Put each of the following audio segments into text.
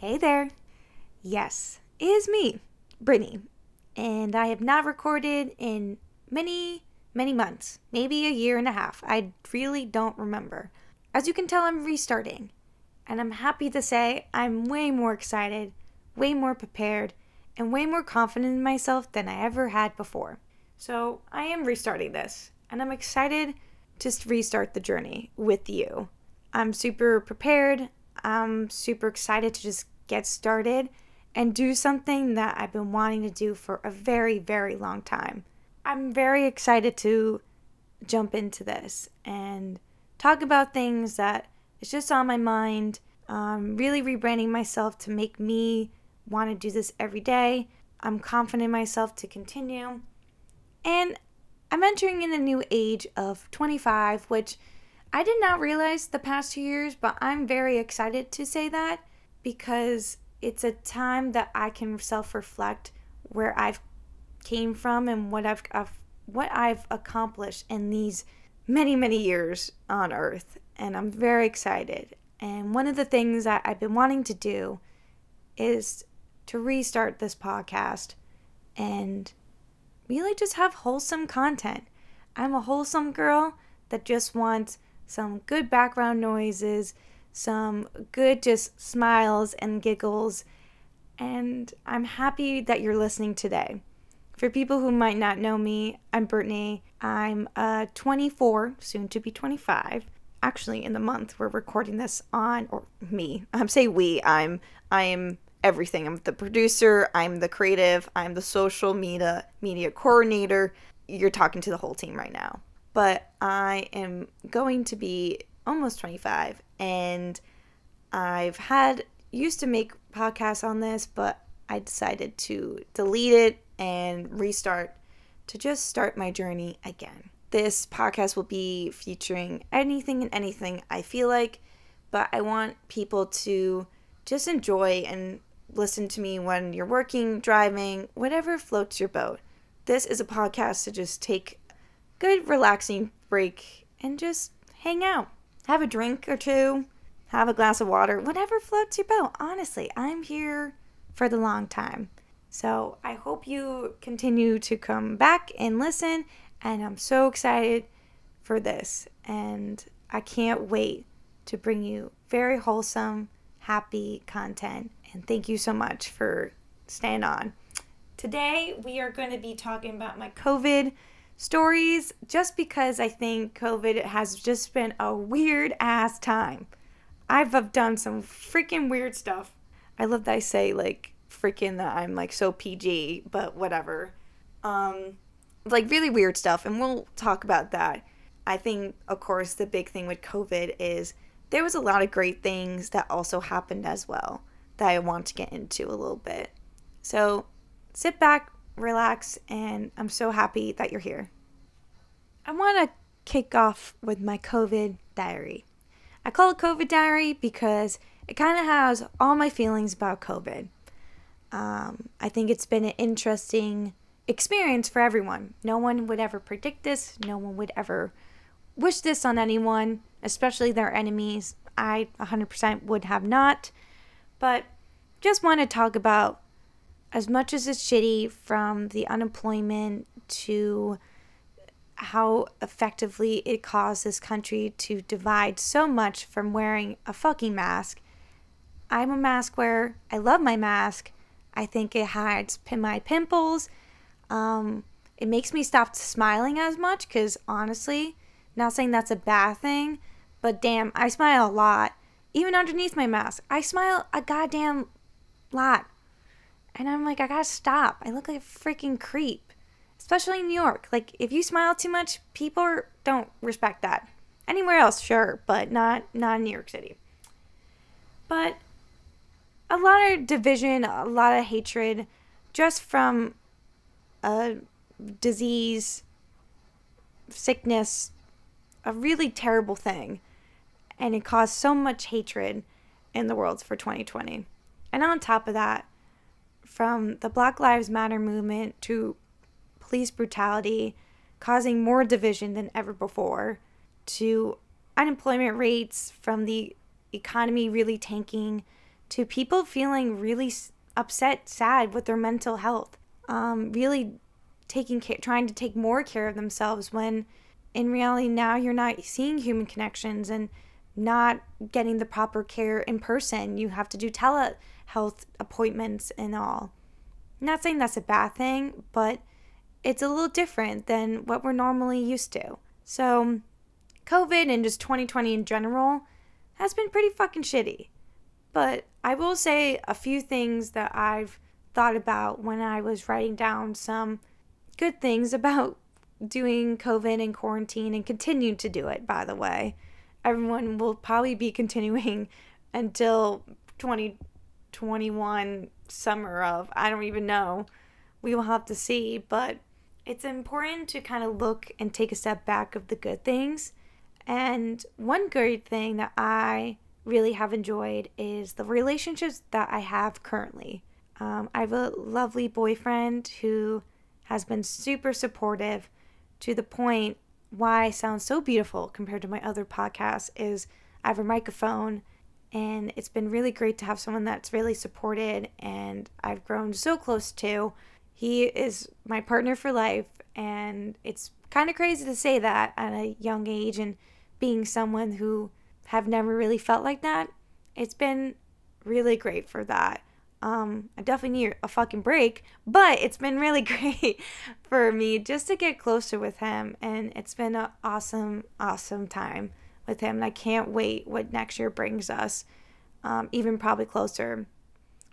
Hey there. Yes, it is me, Brittany. And I have not recorded in many, many months, maybe a year and a half. I really don't remember. As you can tell, I'm restarting. And I'm happy to say I'm way more excited, way more prepared, and way more confident in myself than I ever had before. So I am restarting this, and I'm excited to restart the journey with you. I'm super prepared. I'm super excited to just get started and do something that I've been wanting to do for a very, very long time. I'm very excited to jump into this and talk about things that is just on my mind. Um, really rebranding myself to make me want to do this every day. I'm confident in myself to continue. And I'm entering in a new age of 25, which I did not realize the past two years, but I'm very excited to say that because it's a time that I can self-reflect where I've came from and what I've, I've what I've accomplished in these many many years on earth and I'm very excited. And one of the things that I've been wanting to do is to restart this podcast and really just have wholesome content. I'm a wholesome girl that just wants some good background noises, some good just smiles and giggles. And I'm happy that you're listening today. For people who might not know me, I'm Brittany. I'm uh, 24, soon to be 25. Actually, in the month we're recording this on, or me. I'm say we. I'm I'm everything. I'm the producer. I'm the creative. I'm the social media media coordinator. You're talking to the whole team right now but I am going to be almost 25 and I've had used to make podcasts on this, but I decided to delete it and restart to just start my journey again. This podcast will be featuring anything and anything I feel like, but I want people to just enjoy and listen to me when you're working, driving, whatever floats your boat. This is a podcast to just take good relaxing break and just hang out. Have a drink or two, have a glass of water, whatever floats your boat. Honestly, I'm here for the long time. So I hope you continue to come back and listen. And I'm so excited for this. And I can't wait to bring you very wholesome, happy content. And thank you so much for staying on. Today, we are going to be talking about my COVID stories just because I think COVID has just been a weird ass time. I've done some freaking weird stuff. I love that I say like freaking that I'm like so PG, but whatever. Um like really weird stuff and we'll talk about that. I think of course the big thing with COVID is there was a lot of great things that also happened as well that I want to get into a little bit. So sit back, relax, and I'm so happy that you're here. I want to kick off with my COVID diary. I call it COVID diary because it kind of has all my feelings about COVID. Um, I think it's been an interesting experience for everyone. No one would ever predict this, no one would ever wish this on anyone, especially their enemies. I 100% would have not. But just want to talk about as much as it's shitty from the unemployment to how effectively it caused this country to divide so much from wearing a fucking mask. I'm a mask wearer. I love my mask. I think it hides my pimples. Um, it makes me stop smiling as much because honestly, not saying that's a bad thing, but damn, I smile a lot. Even underneath my mask, I smile a goddamn lot. And I'm like, I gotta stop. I look like a freaking creep, especially in New York. Like, if you smile too much, people don't respect that. Anywhere else, sure, but not not in New York City. But a lot of division, a lot of hatred, just from a disease, sickness, a really terrible thing. And it caused so much hatred in the world for 2020. And on top of that, from the Black Lives Matter movement to police brutality, causing more division than ever before, to unemployment rates from the economy really tanking, to people feeling really upset, sad with their mental health, um, really taking care, trying to take more care of themselves when in reality now you're not seeing human connections and not getting the proper care in person. You have to do telehealth appointments and all. not saying that's a bad thing, but it's a little different than what we're normally used to. So, COVID and just 2020 in general has been pretty fucking shitty. But I will say a few things that I've thought about when I was writing down some good things about doing COVID and quarantine and continue to do it, by the way. Everyone will probably be continuing until 2021 summer of, I don't even know. We will have to see, but it's important to kind of look and take a step back of the good things. And one great thing that I really have enjoyed is the relationships that I have currently. Um, I have a lovely boyfriend who has been super supportive to the point why I sound so beautiful compared to my other podcasts is I have a microphone and it's been really great to have someone that's really supported and I've grown so close to. He is my partner for life and it's kind of crazy to say that at a young age and being someone who have never really felt like that. It's been really great for that. Um, I definitely need a fucking break, but it's been really great for me just to get closer with him, and it's been an awesome, awesome time with him. And I can't wait what next year brings us, um, even probably closer.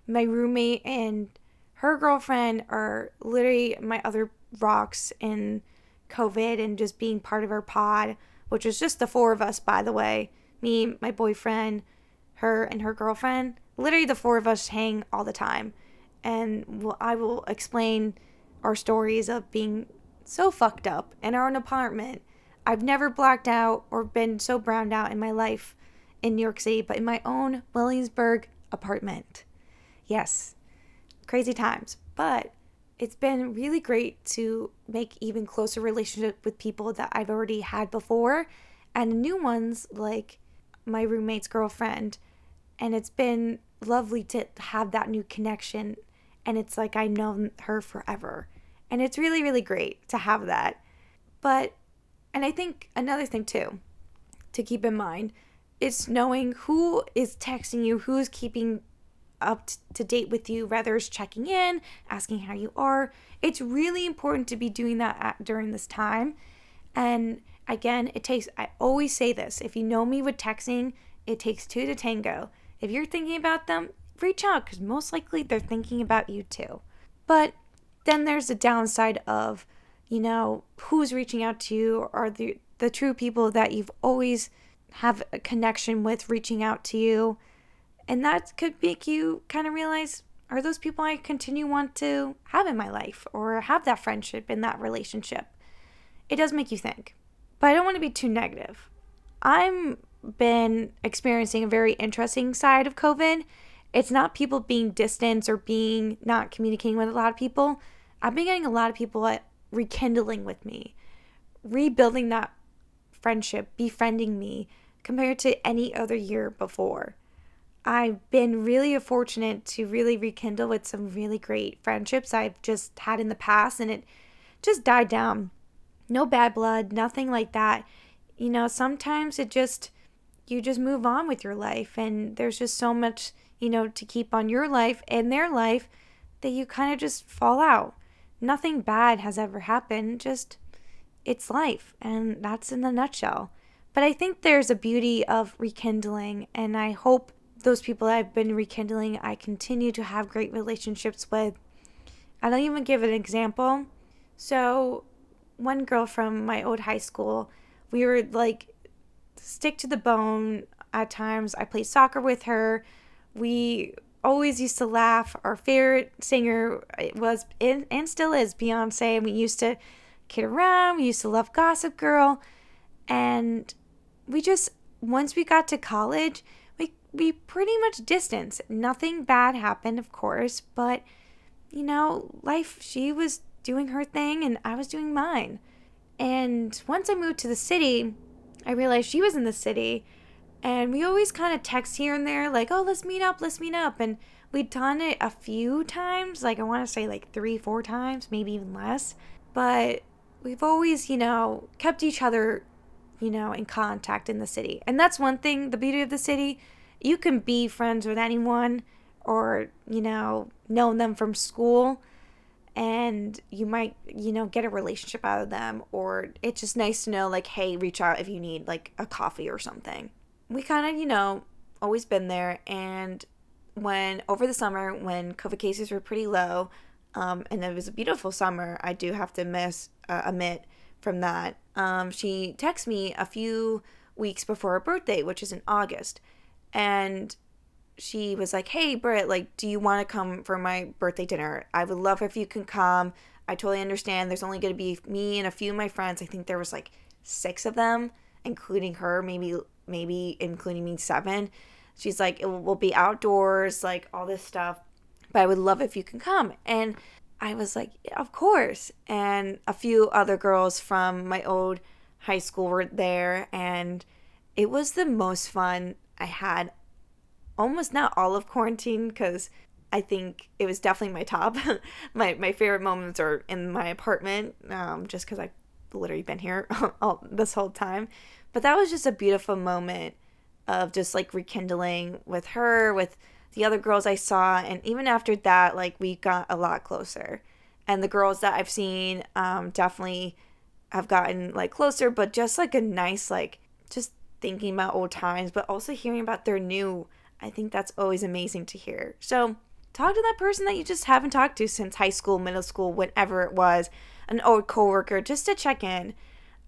My roommate and her girlfriend are literally my other rocks in COVID and just being part of our pod, which is just the four of us, by the way me, my boyfriend, her, and her girlfriend. Literally, the four of us hang all the time. And I will explain our stories of being so fucked up in our own apartment. I've never blacked out or been so browned out in my life in New York City, but in my own Williamsburg apartment. Yes, crazy times. But it's been really great to make even closer relationship with people that I've already had before and new ones like my roommate's girlfriend. And it's been lovely to have that new connection. And it's like I've known her forever. And it's really, really great to have that. But, and I think another thing too to keep in mind is knowing who is texting you, who's keeping up to date with you, whether it's checking in, asking how you are. It's really important to be doing that at, during this time. And Again, it takes, I always say this if you know me with texting, it takes two to tango. If you're thinking about them, reach out because most likely they're thinking about you too. But then there's the downside of, you know, who's reaching out to you are the, the true people that you've always have a connection with reaching out to you. And that could make you kind of realize are those people I continue want to have in my life or have that friendship in that relationship? It does make you think. But I don't want to be too negative. I'm been experiencing a very interesting side of COVID. It's not people being distant or being not communicating with a lot of people. I've been getting a lot of people rekindling with me, rebuilding that friendship, befriending me compared to any other year before. I've been really fortunate to really rekindle with some really great friendships I've just had in the past, and it just died down no bad blood, nothing like that. You know, sometimes it just, you just move on with your life, and there's just so much, you know, to keep on your life and their life that you kind of just fall out. Nothing bad has ever happened, just it's life, and that's in a nutshell. But I think there's a beauty of rekindling, and I hope those people I've been rekindling, I continue to have great relationships with. I'll even give an example. So, one girl from my old high school. We were like stick to the bone at times. I played soccer with her. We always used to laugh. Our favorite singer uh, was and still is Beyonce. And we used to kid around. We used to love Gossip Girl. And we just once we got to college, we we pretty much distanced. Nothing bad happened, of course, but you know, life she was doing her thing and I was doing mine. And once I moved to the city, I realized she was in the city And we always kind of text here and there, like, oh, let's meet up, let's meet up. And we'd done it a few times, like, I want to say like three, four times, maybe even less. But we've always, you know, kept each other, you know, in contact in the city. And that's one thing, the beauty of the city. You can be friends with anyone or, you know, known them from school and you might, you know, get a relationship out of them or it's just nice to know like, hey, reach out if you need like a coffee or something. We kind of, you know, always been there and when over the summer when COVID cases were pretty low, um, and it was a beautiful summer. I do have to miss uh, admit from that. Um, she texted me a few weeks before her birthday, which is in August, and she was like, "Hey, Britt, like, do you want to come for my birthday dinner? I would love if you can come. I totally understand. There's only going to be me and a few of my friends. I think there was like six of them, including her, maybe maybe including me seven. She's like, it will be outdoors, like all this stuff but I would love if you can come. And I was like, of course. And a few other girls from my old high school were there. And it was the most fun I had almost not all of quarantine because I think it was definitely my top. my, my favorite moments are in my apartment um, just because I've literally been here all, this whole time. But that was just a beautiful moment of just like rekindling with her, with the other girls I saw, and even after that, like we got a lot closer. And the girls that I've seen um, definitely have gotten like closer, but just like a nice, like, just thinking about old times, but also hearing about their new. I think that's always amazing to hear. So, talk to that person that you just haven't talked to since high school, middle school, whenever it was, an old coworker, just to check in.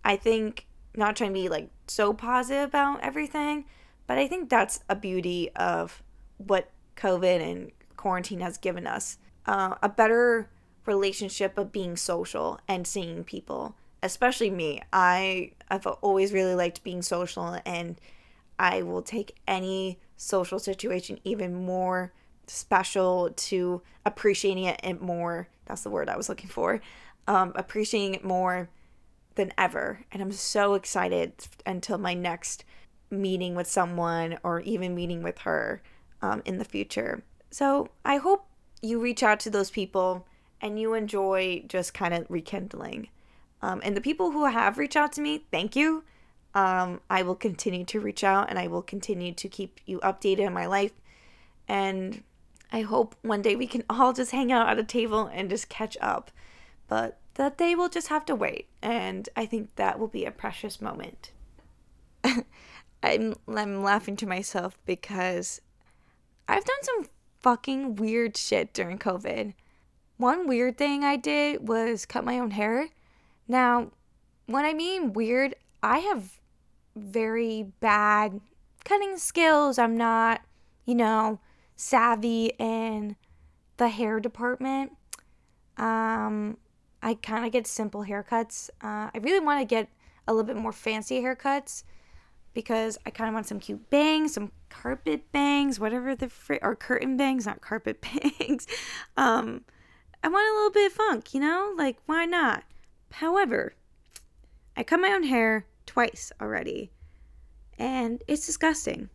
I think not trying to be like so positive about everything, but I think that's a beauty of what COVID and quarantine has given us uh, a better relationship of being social and seeing people. Especially me. I have always really liked being social and I will take any social situation even more special to appreciating it more. That's the word I was looking for. Um, appreciating it more than ever. And I'm so excited until my next meeting with someone or even meeting with her um, in the future. So I hope you reach out to those people and you enjoy just kind of rekindling. Um, and the people who have reached out to me, thank you. Um, I will continue to reach out and I will continue to keep you updated in my life. And I hope one day we can all just hang out at a table and just catch up. But that day will just have to wait. And I think that will be a precious moment. I'm, I'm laughing to myself because I've done some fucking weird shit during COVID. One weird thing I did was cut my own hair. Now, when I mean weird, I have very bad cutting skills. I'm not, you know, savvy in the hair department. Um, I kind of get simple haircuts. Uh, I really want to get a little bit more fancy haircuts because I kind of want some cute bangs, some carpet bangs, whatever the fr- or curtain bangs, not carpet bangs. um, I want a little bit of funk, you know? Like why not? However, I cut my own hair twice already, and it's disgusting.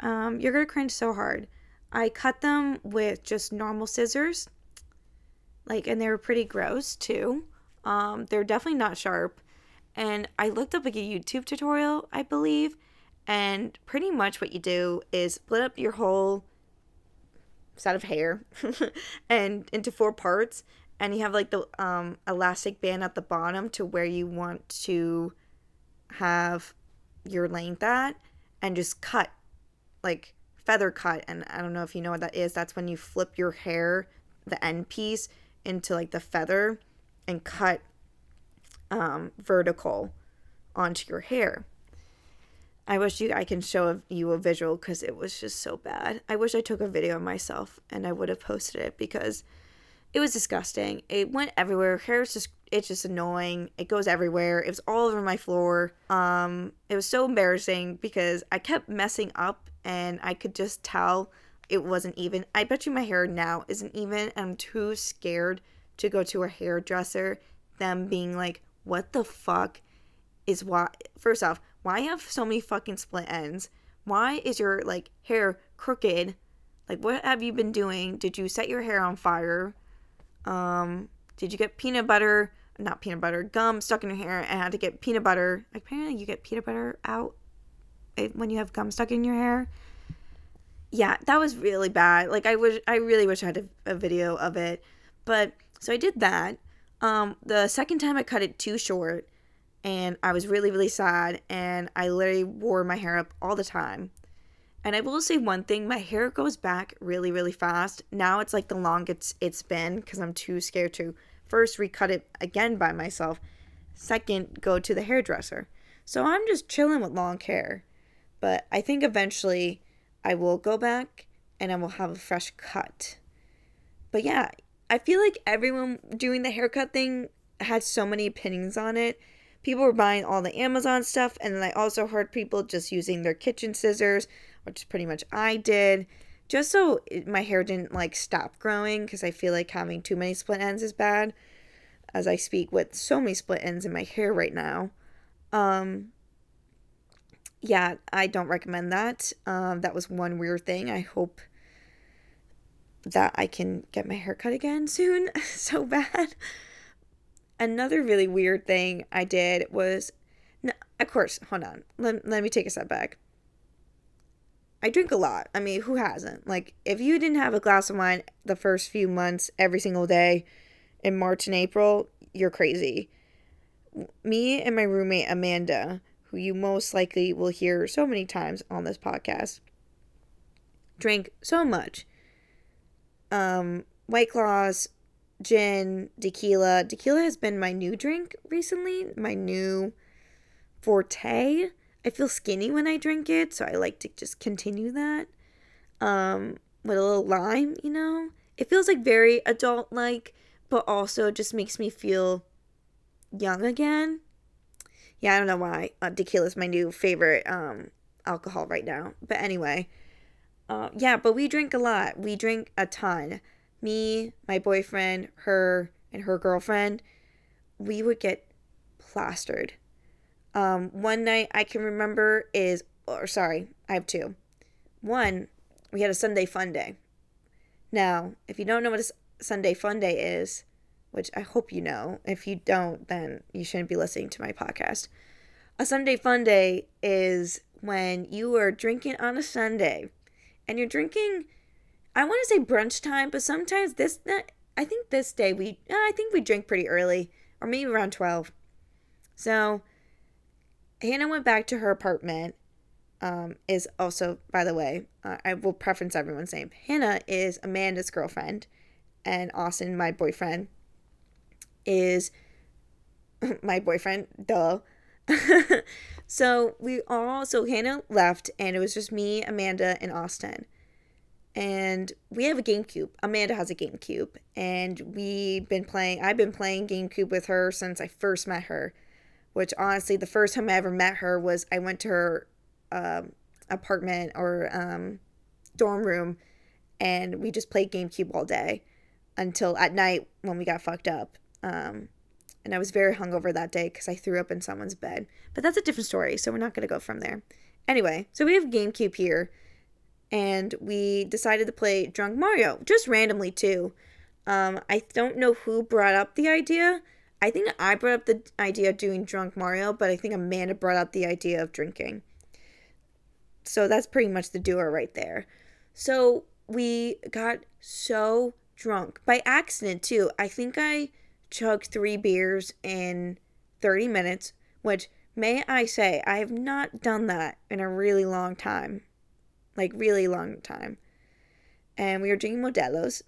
Um, you're gonna cringe so hard. I cut them with just normal scissors, like, and they were pretty gross too. Um, they're definitely not sharp. And I looked up like a YouTube tutorial, I believe, and pretty much what you do is split up your whole set of hair and into four parts and you have like the um elastic band at the bottom to where you want to have your length at and just cut like feather cut. And I don't know if you know what that is. That's when you flip your hair the end piece into like the feather and cut um, vertical onto your hair. I wish you I can show you a visual because it was just so bad. I wish I took a video of myself and I would have posted it because it was disgusting. It went everywhere. Hair is just it's just annoying. It goes everywhere. It was all over my floor. Um, it was so embarrassing because I kept messing up and I could just tell it wasn't even. I bet you my hair now isn't even. And I'm too scared to go to a hairdresser. Them being like, what the fuck is why first off why have so many fucking split ends? Why is your like hair crooked? Like what have you been doing? Did you set your hair on fire? Um, did you get peanut butter, not peanut butter, gum stuck in your hair and had to get peanut butter? Apparently you get peanut butter out when you have gum stuck in your hair. Yeah, that was really bad. Like I wish I really wish I had a, a video of it. But so I did that. Um, the second time I cut it too short and I was really, really sad. And I literally wore my hair up all the time. And I will say one thing my hair goes back really, really fast. Now it's like the longest it's been because I'm too scared to first recut it again by myself, second, go to the hairdresser. So I'm just chilling with long hair. But I think eventually I will go back and I will have a fresh cut. But yeah, I feel like everyone doing the haircut thing had so many opinions on it people were buying all the Amazon stuff, and then I also heard people just using their kitchen scissors, which is pretty much I did, just so my hair didn't like stop growing because I feel like having too many split ends is bad. As I speak with so many split ends in my hair right now. Um, yeah, I don't recommend that. Um, that was one weird thing. I hope that I can get my hair cut again soon. so bad another really weird thing I did was, no, of course, hold on. Let, let me take a step back. I drink a lot. I mean, who hasn't? Like, if you didn't have a glass of wine the first few months every single day in March and April, you're crazy. Me and my roommate Amanda, who you most likely will hear so many times on this podcast, drank so much. Um, White Claws, gin, tequila. Tequila has been my new drink recently, my new forte. I feel skinny when I drink it, so I like to just continue that. Um, with a little lime, you know? It feels like very adult like, but also just makes me feel young again. Yeah, I don't know why. Uh, tequila is my new favorite um alcohol right now. But anyway, uh, yeah, but we drink a lot. We drink a ton me, my boyfriend, her, and her girlfriend, we would get plastered. Um, one night I can remember is, or sorry, I have two. One, we had a Sunday fun day. Now, if you don't know what a Sunday fun day is, which I hope you know, if you don't, then you shouldn't be listening to my podcast. A Sunday fun day is when you are drinking on a Sunday and you're drinking I want to say brunch time, but sometimes this I think this day we I think we drink pretty early or maybe around 12. So Hannah went back to her apartment. Um, is also, by the way, uh, I will preference everyone's name. Hannah is Amanda's girlfriend, and Austin, my boyfriend, is my boyfriend. Duh. so we all, so Hannah left, and it was just me, Amanda, and Austin and we have a GameCube. Amanda has a GameCube, and we've been playing. I've been playing GameCube with her since I first met her. Which honestly, the first time I ever met her was I went to her um, apartment or um, dorm room, and we just played GameCube all day until at night when we got fucked up. Um, and I was very hungover that day because I threw up in someone's bed. But that's a different story, so we're not gonna go from there. Anyway, so we have GameCube here and we decided to play Drunk Mario, just randomly too. Um, I don't know who brought up the idea. I think I brought up the idea of doing Drunk Mario, but I think Amanda brought up the idea of drinking. So that's pretty much the doer right there. So we got so drunk by accident too. I think I chugged three beers in 30 minutes, which may I say, I have not done that in a really long time like really long time. And we were drinking Modelo's.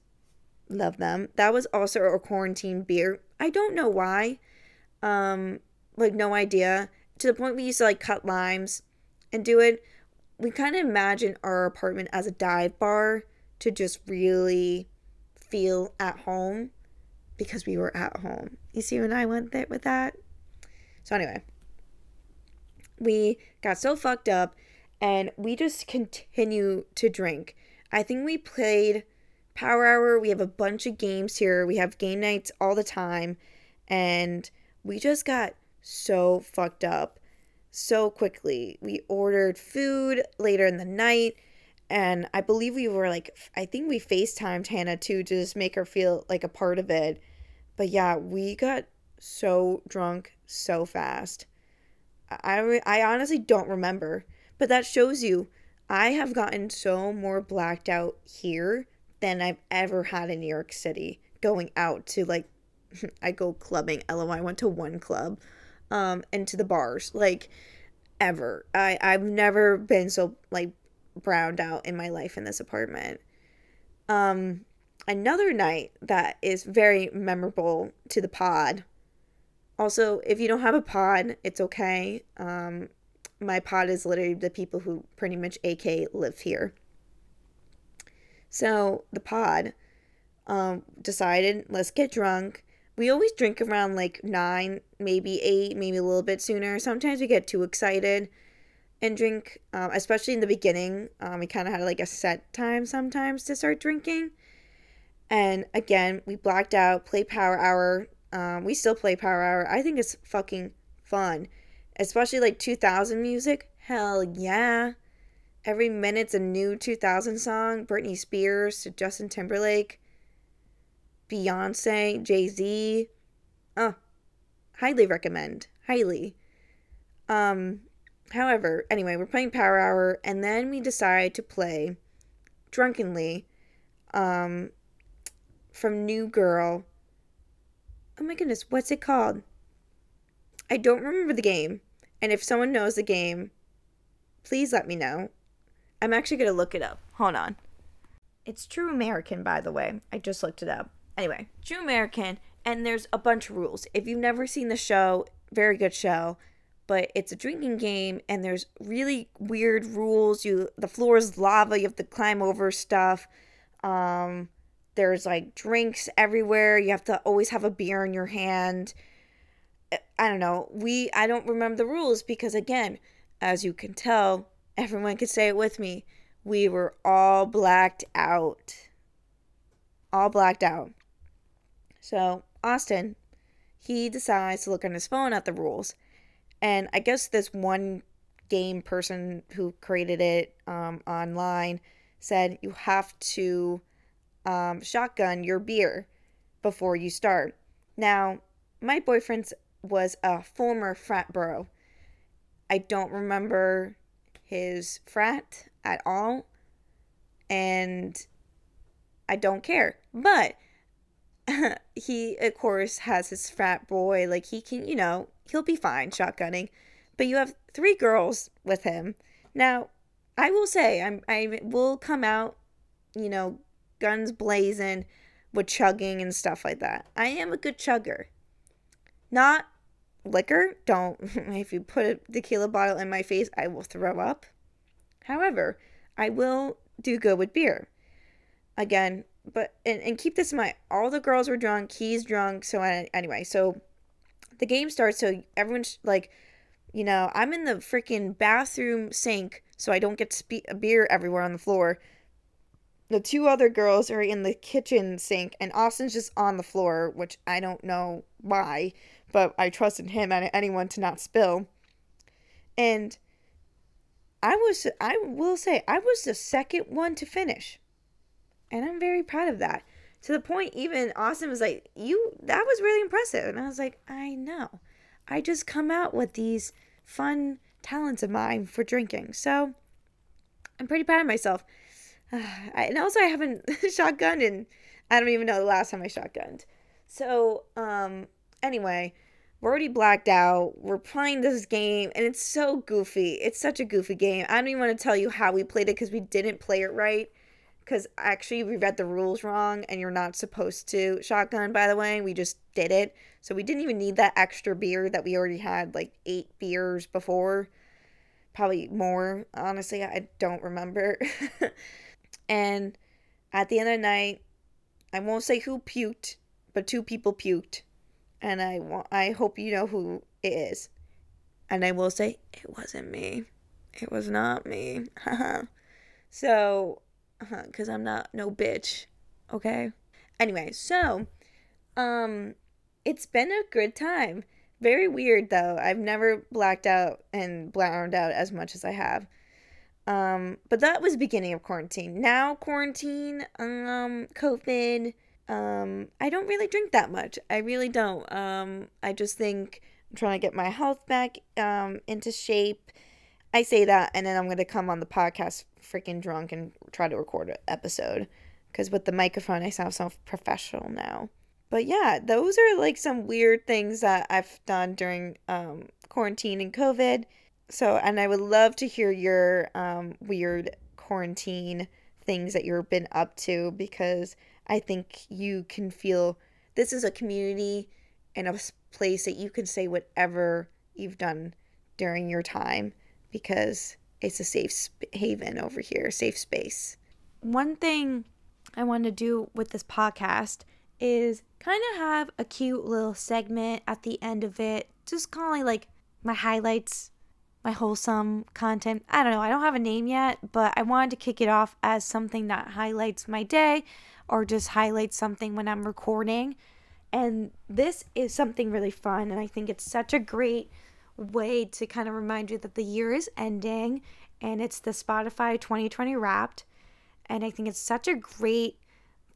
Love them. That was also a quarantine beer. I don't know why. Um, like no idea. To the point we used to like cut limes and do it. We kind of imagine our apartment as a dive bar to just really feel at home because we were at home. You see when I went there with that? So anyway, we got so fucked up and we just continue to drink. I think we played Power Hour. We have a bunch of games here. We have game nights all the time, and we just got so fucked up. so quickly. We ordered food later in the night, and I believe we were like, I think we FaceTimed Hannah too to just make her feel like a part of it. But yeah, we got so drunk so fast. I, I honestly don't remember, but that shows you I have gotten so more blacked out here than I've ever had in New York City going out to like I go clubbing. LO I went to one club um and to the bars like ever. I I've never been so like browned out in my life in this apartment. Um another night that is very memorable to the pod. Also, if you don't have a pod, it's okay. Um my pod is literally the people who pretty much AK live here. So the pod um, decided, let's get drunk. We always drink around like nine, maybe eight, maybe a little bit sooner. Sometimes we get too excited and drink, um, especially in the beginning. Um, we kind of had like a set time sometimes to start drinking. And again, we blacked out, play Power Hour. Um, we still play Power Hour. I think it's fucking fun especially like 2000 music. Hell yeah. Every minute's a new 2000 song. Britney Spears to Justin Timberlake, Beyonce, Jay Z. Oh, highly recommend. Highly. Um, however, anyway, we're playing Power Hour, and then we decide to play drunkenly um, from New Girl. Oh my goodness, what's it called? I don't remember the game. And if someone knows the game, please let me know. I'm actually going to look it up. Hold on. It's True American, by the way. I just looked it up. Anyway, True American, and there's a bunch of rules. If you've never seen the show, very good show, but it's a drinking game and there's really weird rules. You the floor is lava, you have to climb over stuff. Um there's like drinks everywhere. You have to always have a beer in your hand. I don't know. We I don't remember the rules because again, as you can tell, everyone could say it with me. We were all blacked out. All blacked out. So, Austin, he decides to look on his phone at the rules. And I guess this one game person who created it um, online said you have to um, shotgun your beer before you start. Now, my boyfriend's was a former frat bro. I don't remember his frat at all, and I don't care. But he, of course, has his frat boy. Like, he can, you know, he'll be fine shotgunning. But you have three girls with him. Now, I will say, I'm, I will come out, you know, guns blazing with chugging and stuff like that. I am a good chugger. Not liquor. Don't, if you put a tequila bottle in my face, I will throw up. However, I will do good with beer. Again, but, and, and keep this in mind all the girls were drunk, he's drunk. So, anyway, so the game starts. So everyone's like, you know, I'm in the freaking bathroom sink so I don't get spe- beer everywhere on the floor. The two other girls are in the kitchen sink, and Austin's just on the floor, which I don't know why but I trusted him and anyone to not spill. And I was, I will say, I was the second one to finish. And I'm very proud of that. To the point, even Austin was like, You, that was really impressive. And I was like, I know. I just come out with these fun talents of mine for drinking. So I'm pretty proud of myself. and also, I haven't shotgunned, and I don't even know the last time I shotgunned. So, um, anyway, we're already blacked out. We're playing this game, and it's so goofy. It's such a goofy game. I don't even want to tell you how we played it because we didn't play it right. Because actually, we read the rules wrong, and you're not supposed to shotgun, by the way. We just did it. So we didn't even need that extra beer that we already had like eight beers before. Probably more. Honestly, I don't remember. and at the end of the night, I won't say who puked, but two people puked and I want I hope you know who it is. And I will say it wasn't me. It was not me. so, uh, cuz I'm not no bitch, okay? Anyway, so um it's been a good time. Very weird though. I've never blacked out and blowned out as much as I have. Um, but that was beginning of quarantine. Now quarantine, um, COVID, um, I don't really drink that much. I really don't. Um, I just think I'm trying to get my health back um into shape. I say that and then I'm gonna come on the podcast freaking drunk and try to record an episode. Because with the microphone I sound so professional now. But yeah, those are like some weird things that I've done during um quarantine and COVID. So, and I would love to hear your um, weird quarantine things that you've been up to because I think you can feel this is a community and a place that you can say whatever you've done during your time because it's a safe sp- haven over here, safe space. One thing I want to do with this podcast is kind of have a cute little segment at the end of it, just calling like my highlights my wholesome content. I don't know, I don't have a name yet, but I wanted to kick it off as something that highlights my day or just highlights something when I'm recording. And this is something really fun, and I think it's such a great way to kind of remind you that the year is ending and it's the Spotify 2020 Wrapped. And I think it's such a great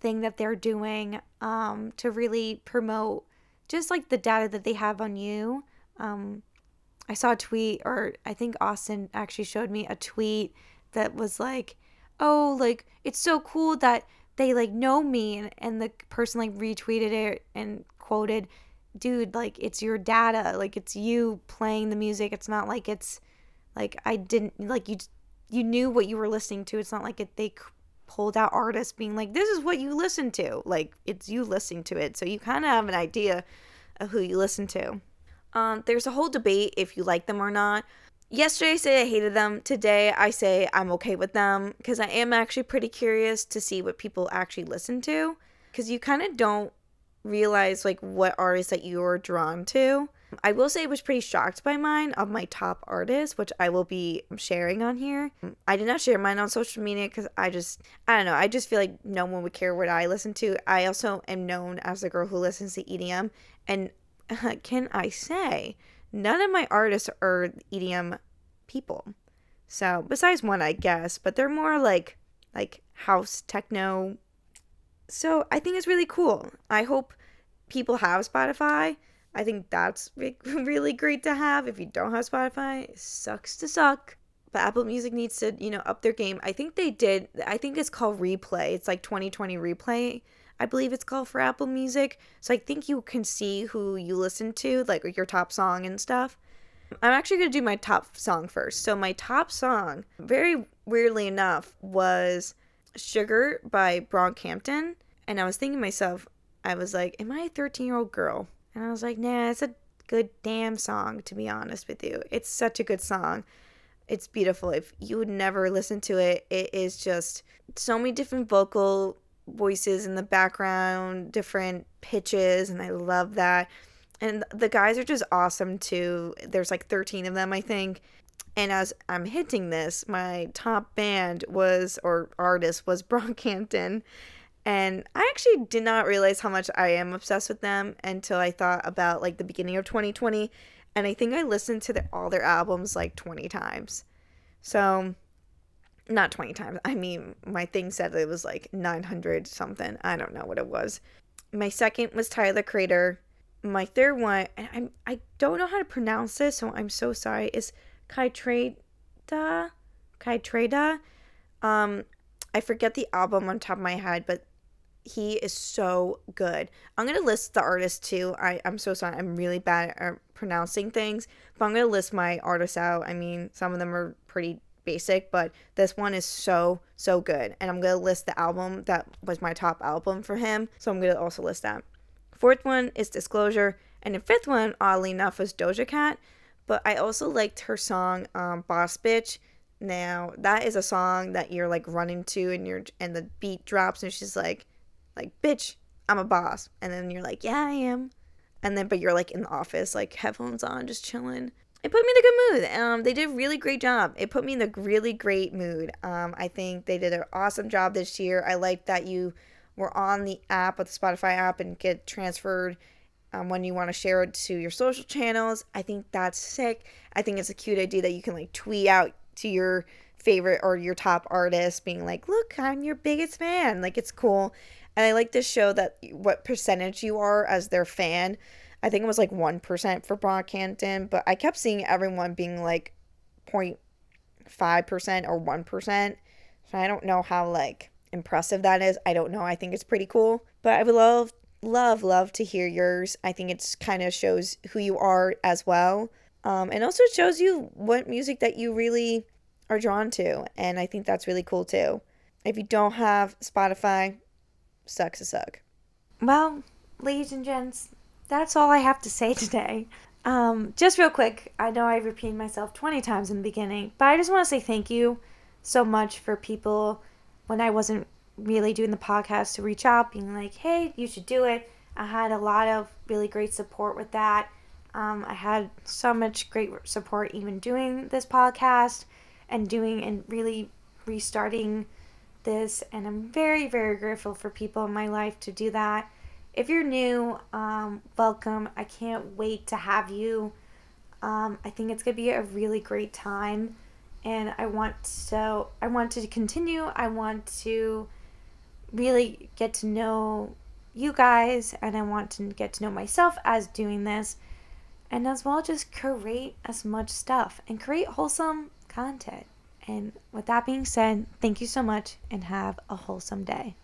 thing that they're doing um, to really promote just like the data that they have on you. Um, I saw a tweet, or I think Austin actually showed me a tweet that was like, oh, like, it's so cool that they like know me. And, and the person like retweeted it and quoted, dude, like, it's your data. Like, it's you playing the music. It's not like it's like I didn't, like, you, you knew what you were listening to. It's not like it, they pulled out artists being like, this is what you listen to. Like, it's you listening to it. So you kind of have an idea of who you listen to. Um, there's a whole debate if you like them or not. Yesterday I say I hated them. Today I say I'm okay with them because I am actually pretty curious to see what people actually listen to because you kind of don't realize like what artists that you're drawn to. I will say I was pretty shocked by mine of my top artists, which I will be sharing on here. I did not share mine on social media because I just, I don't know, I just feel like no one would care what I listen to. I also am known as the girl who listens to EDM, and can I say, none of my artists are EDM people. So besides one, I guess, but they're more like like house techno. So I think it's really cool. I hope people have Spotify. I think that's really great to have. If you don't have Spotify, sucks to suck. But Apple Music needs to, you know, up their game. I think they did. I think it's called Replay. It's like 2020 Replay. I believe it's called for Apple Music. So I think you can see who you listen to, like your top song and stuff. I'm actually going to do my top song first. So my top song, very weirdly enough, was Sugar by Brockhampton. And I was thinking to myself, I was like, am I a 13 year old girl? And I was like, nah, it's a good damn song, to be honest with you. It's such a good song. It's beautiful. If you would never listen to it, it is just so many different vocal voices in the background, different pitches, and I love that. And the guys are just awesome too. There's like 13 of them, I think. And as I'm hinting this, my top band was, or artist was Brockhampton. And I actually did not realize how much I am obsessed with them until I thought about like the beginning of 2020. And I think I listened to all their albums like 20 times. So not 20 times. I mean, my thing said it was like 900 something. I don't know what it was. My second was Tyler the Creator. My third one, and I'm I don't know how to pronounce this, so I'm so sorry. Is Kaitrada? Kaitrada? Um, I forget the album on top of my head, but he is so good. I'm gonna list the artists too. I I'm so sorry. I'm really bad at pronouncing things, but I'm gonna list my artists out. I mean, some of them are pretty basic, but this one is so, so good. And I'm to list the album that was my top album for him. So I'm to also list that. Fourth one is Disclosure. And the fifth one, oddly enough, was Doja Cat. But I also liked her song um, Boss Bitch. Now, that is a song that you're like running to and you're and the beat drops and she's like like bitch, I'm a boss. And then you're like, "Yeah, I am." And then but you're like in the office like headphones on just chilling it put me in a good mood. Um, they did a really great job. It put me in a really great mood. Um, I think they did an awesome job this year. I like that you were on the app with the Spotify app and get transferred um, when you want to share it to your social channels. I think that's sick. I think it's a cute idea that you can like tweet out to your favorite or your top artist being like, look, I'm your biggest fan. Like, it's cool. And I like to show that what percentage you are as their fan. I think it was like 1% for Brockhampton, but I kept seeing everyone being like 0.5% or 1%. So I don't know how like impressive that is. I don't know. I think it's pretty cool. But I would love, love, love to hear yours. I think it's kind of shows who you are as well. Um, and also shows you what music that you really are drawn to. And I think that's really cool too. If you don't have Spotify, sucks a suck. Well, ladies and gents, that's all I have to say today. Um, just real quick, I know I repeated myself 20 times in the beginning, but I just want to say thank you so much for people when I wasn't really doing the podcast to reach out, being like, hey, you should do it. I had a lot of really great support with that. Um, I had so much great support even doing this podcast and doing and really restarting this. And I'm very, very grateful for people in my life to do that. If you're new, um, welcome. I can't wait to have you. Um, I think it's gonna be a really great time, and I want so I want to continue. I want to really get to know you guys, and I want to get to know myself as doing this, and as well just create as much stuff and create wholesome content. And with that being said, thank you so much and have a wholesome day.